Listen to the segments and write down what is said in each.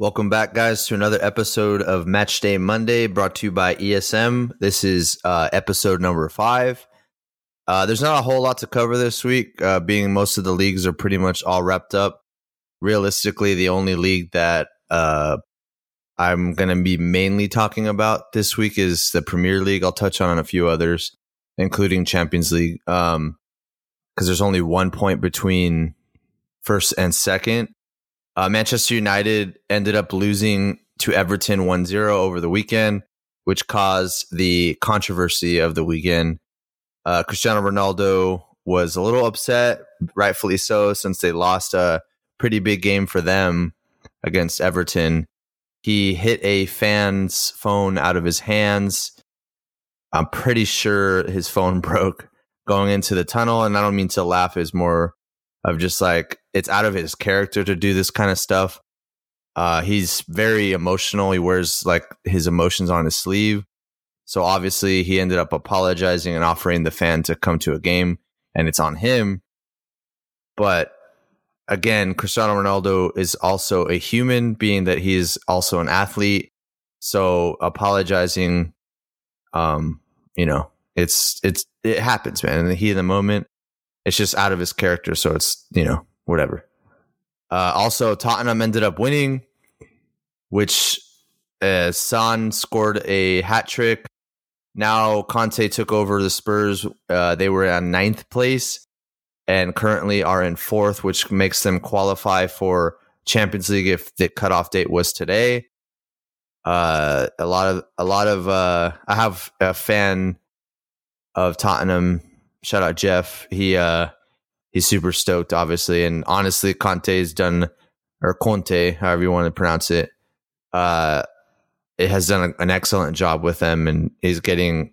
Welcome back, guys, to another episode of Match Day Monday brought to you by ESM. This is uh, episode number five. Uh, there's not a whole lot to cover this week, uh, being most of the leagues are pretty much all wrapped up. Realistically, the only league that uh, I'm going to be mainly talking about this week is the Premier League. I'll touch on a few others, including Champions League, because um, there's only one point between first and second. Uh, Manchester United ended up losing to Everton 1 0 over the weekend, which caused the controversy of the weekend. Uh, Cristiano Ronaldo was a little upset, rightfully so, since they lost a pretty big game for them against Everton. He hit a fan's phone out of his hands. I'm pretty sure his phone broke going into the tunnel. And I don't mean to laugh, it's more of just like it's out of his character to do this kind of stuff. Uh, he's very emotional. He wears like his emotions on his sleeve. So obviously he ended up apologizing and offering the fan to come to a game and it's on him. But again, Cristiano Ronaldo is also a human being that he is also an athlete. So apologizing, um, you know, it's, it's, it happens, man. And he in the moment, it's just out of his character. So it's, you know, whatever. Uh, also, Tottenham ended up winning, which uh, Son scored a hat trick. Now Conte took over the Spurs. Uh, they were at ninth place and currently are in fourth, which makes them qualify for Champions League if the cutoff date was today. Uh, a lot of a lot of uh, I have a fan of Tottenham. Shout out Jeff. He uh, he's super stoked, obviously. And honestly, Conte's done, or Conte, however you want to pronounce it, uh, it has done a, an excellent job with them, and he's getting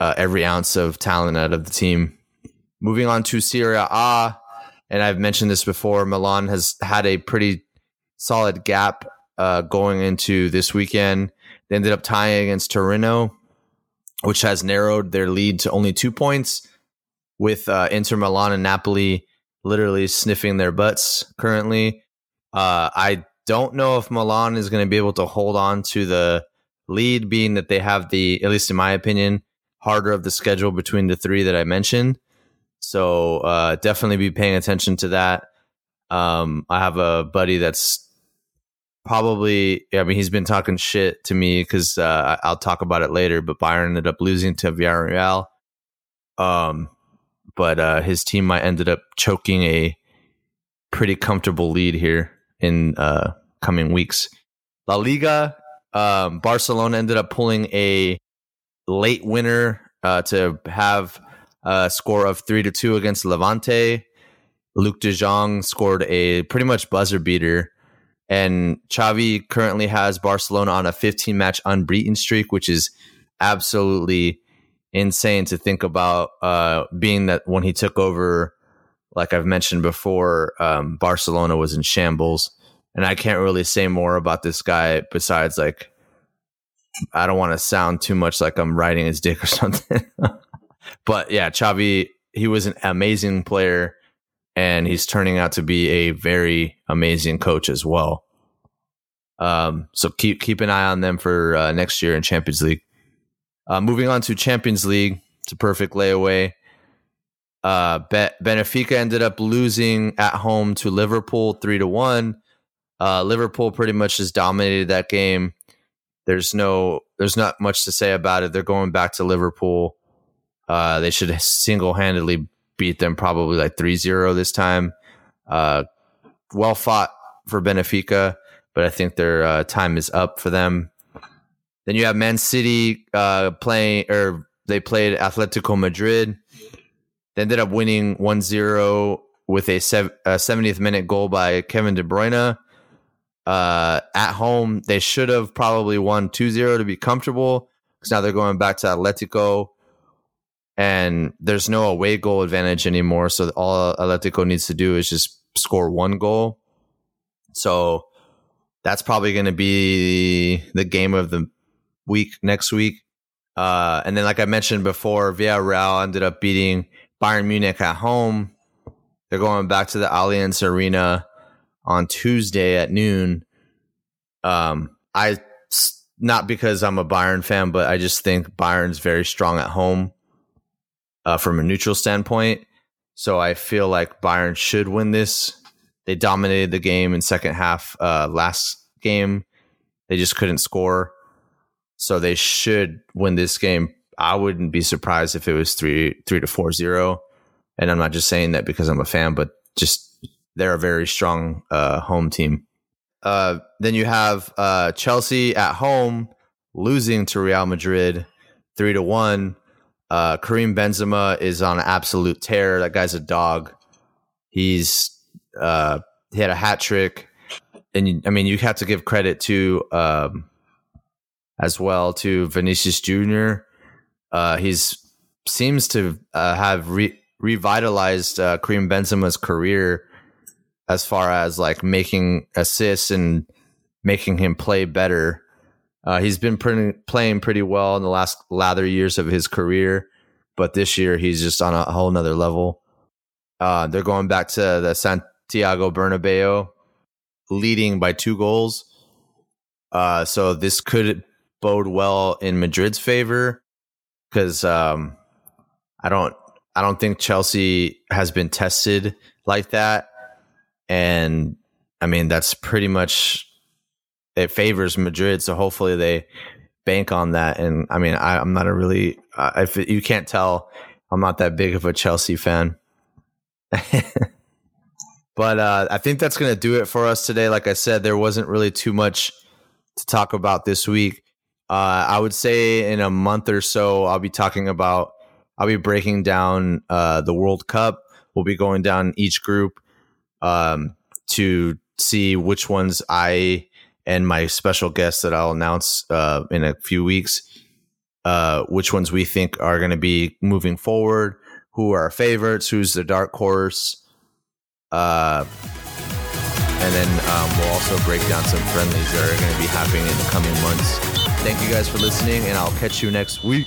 uh, every ounce of talent out of the team. Moving on to Serie A, and I've mentioned this before, Milan has had a pretty solid gap uh, going into this weekend. They ended up tying against Torino, which has narrowed their lead to only two points with uh, Inter Milan and Napoli literally sniffing their butts currently. Uh, I don't know if Milan is going to be able to hold on to the lead, being that they have the, at least in my opinion, harder of the schedule between the three that I mentioned. So uh, definitely be paying attention to that. Um, I have a buddy that's probably, I mean, he's been talking shit to me because uh, I'll talk about it later, but Bayern ended up losing to Villarreal. Um, but uh, his team might ended up choking a pretty comfortable lead here in uh, coming weeks. La Liga, um, Barcelona ended up pulling a late winner uh, to have a score of three to two against Levante. Luuk de Jong scored a pretty much buzzer beater. And Xavi currently has Barcelona on a 15 match unbeaten streak, which is absolutely insane to think about uh, being that when he took over like i've mentioned before um, barcelona was in shambles. And i can't really say more about this guy besides like i don't want to sound too much like i'm riding his dick or something. But yeah Xavi, he was an amazing player and he's turning out to be a very amazing coach as well um, so keep keep an eye on them for uh, next year in champions league uh, moving on to Champions League, it's a perfect layaway. Uh, Be- Benfica ended up losing at home to Liverpool three to one. Uh, Liverpool pretty much just dominated that game. There's no, there's not much to say about it. They're going back to Liverpool. Uh, they should single handedly beat them probably like 3-0 this time. Uh, well fought for Benfica, but I think their uh, time is up for them. Then you have Man City uh, playing, or they played Atletico Madrid. They ended up winning 1 0 with a, sev- a 70th minute goal by Kevin De Bruyne. Uh, at home, they should have probably won 2 0 to be comfortable because now they're going back to Atletico and there's no away goal advantage anymore. So all Atletico needs to do is just score one goal. So that's probably going to be the game of the week next week. Uh, and then, like I mentioned before, Villarreal ended up beating Bayern Munich at home. They're going back to the Allianz Arena on Tuesday at noon. Um, I not because I'm a Bayern fan, but I just think Bayern's very strong at home uh, from a neutral standpoint. So I feel like Bayern should win this. They dominated the game in second half uh, last game. They just couldn't score. So they should win this game. I wouldn't be surprised if it was three three to four zero. And I'm not just saying that because I'm a fan, but just they're a very strong uh, home team. Uh, then you have uh, Chelsea at home losing to Real Madrid three to one. Uh, Karim Benzema is on absolute tear. That guy's a dog. He's uh, he had a hat trick, and I mean you have to give credit to um, as well to Vinicius Junior. Uh, he's seems to uh, have re- revitalized uh, Karim Benzema's career as far as like making assists and making him play better. Uh, he's been pretty, playing pretty well in the last lather years of his career, but this year he's just on a whole nother level. Uh, they're going back to the Santiago Bernabeu, leading by two goals. Uh, so this could bode well in Madrid's favor because um, I don't I don't think Chelsea has been tested like that and I mean that's pretty much it favors Madrid. So hopefully they bank on that. And I mean, I, am not a really uh, if you can't tell, I'm not that big of a Chelsea fan. but uh, I think that's going to do it for us today. Like I said, there wasn't really too much to talk about this week. Uh, I would say in a month or so, I'll be talking about, I'll be breaking down uh, the World Cup. We'll be going down each group um, to see which ones I and my special guest that I'll announce uh, in a few weeks, uh, which ones we think are going to be moving forward, who are our favorites, who's the dark horse. Uh, and then um, we'll also break down some friendlies that are going to be happening in the coming months. Thank you guys for listening, and I'll catch you next week.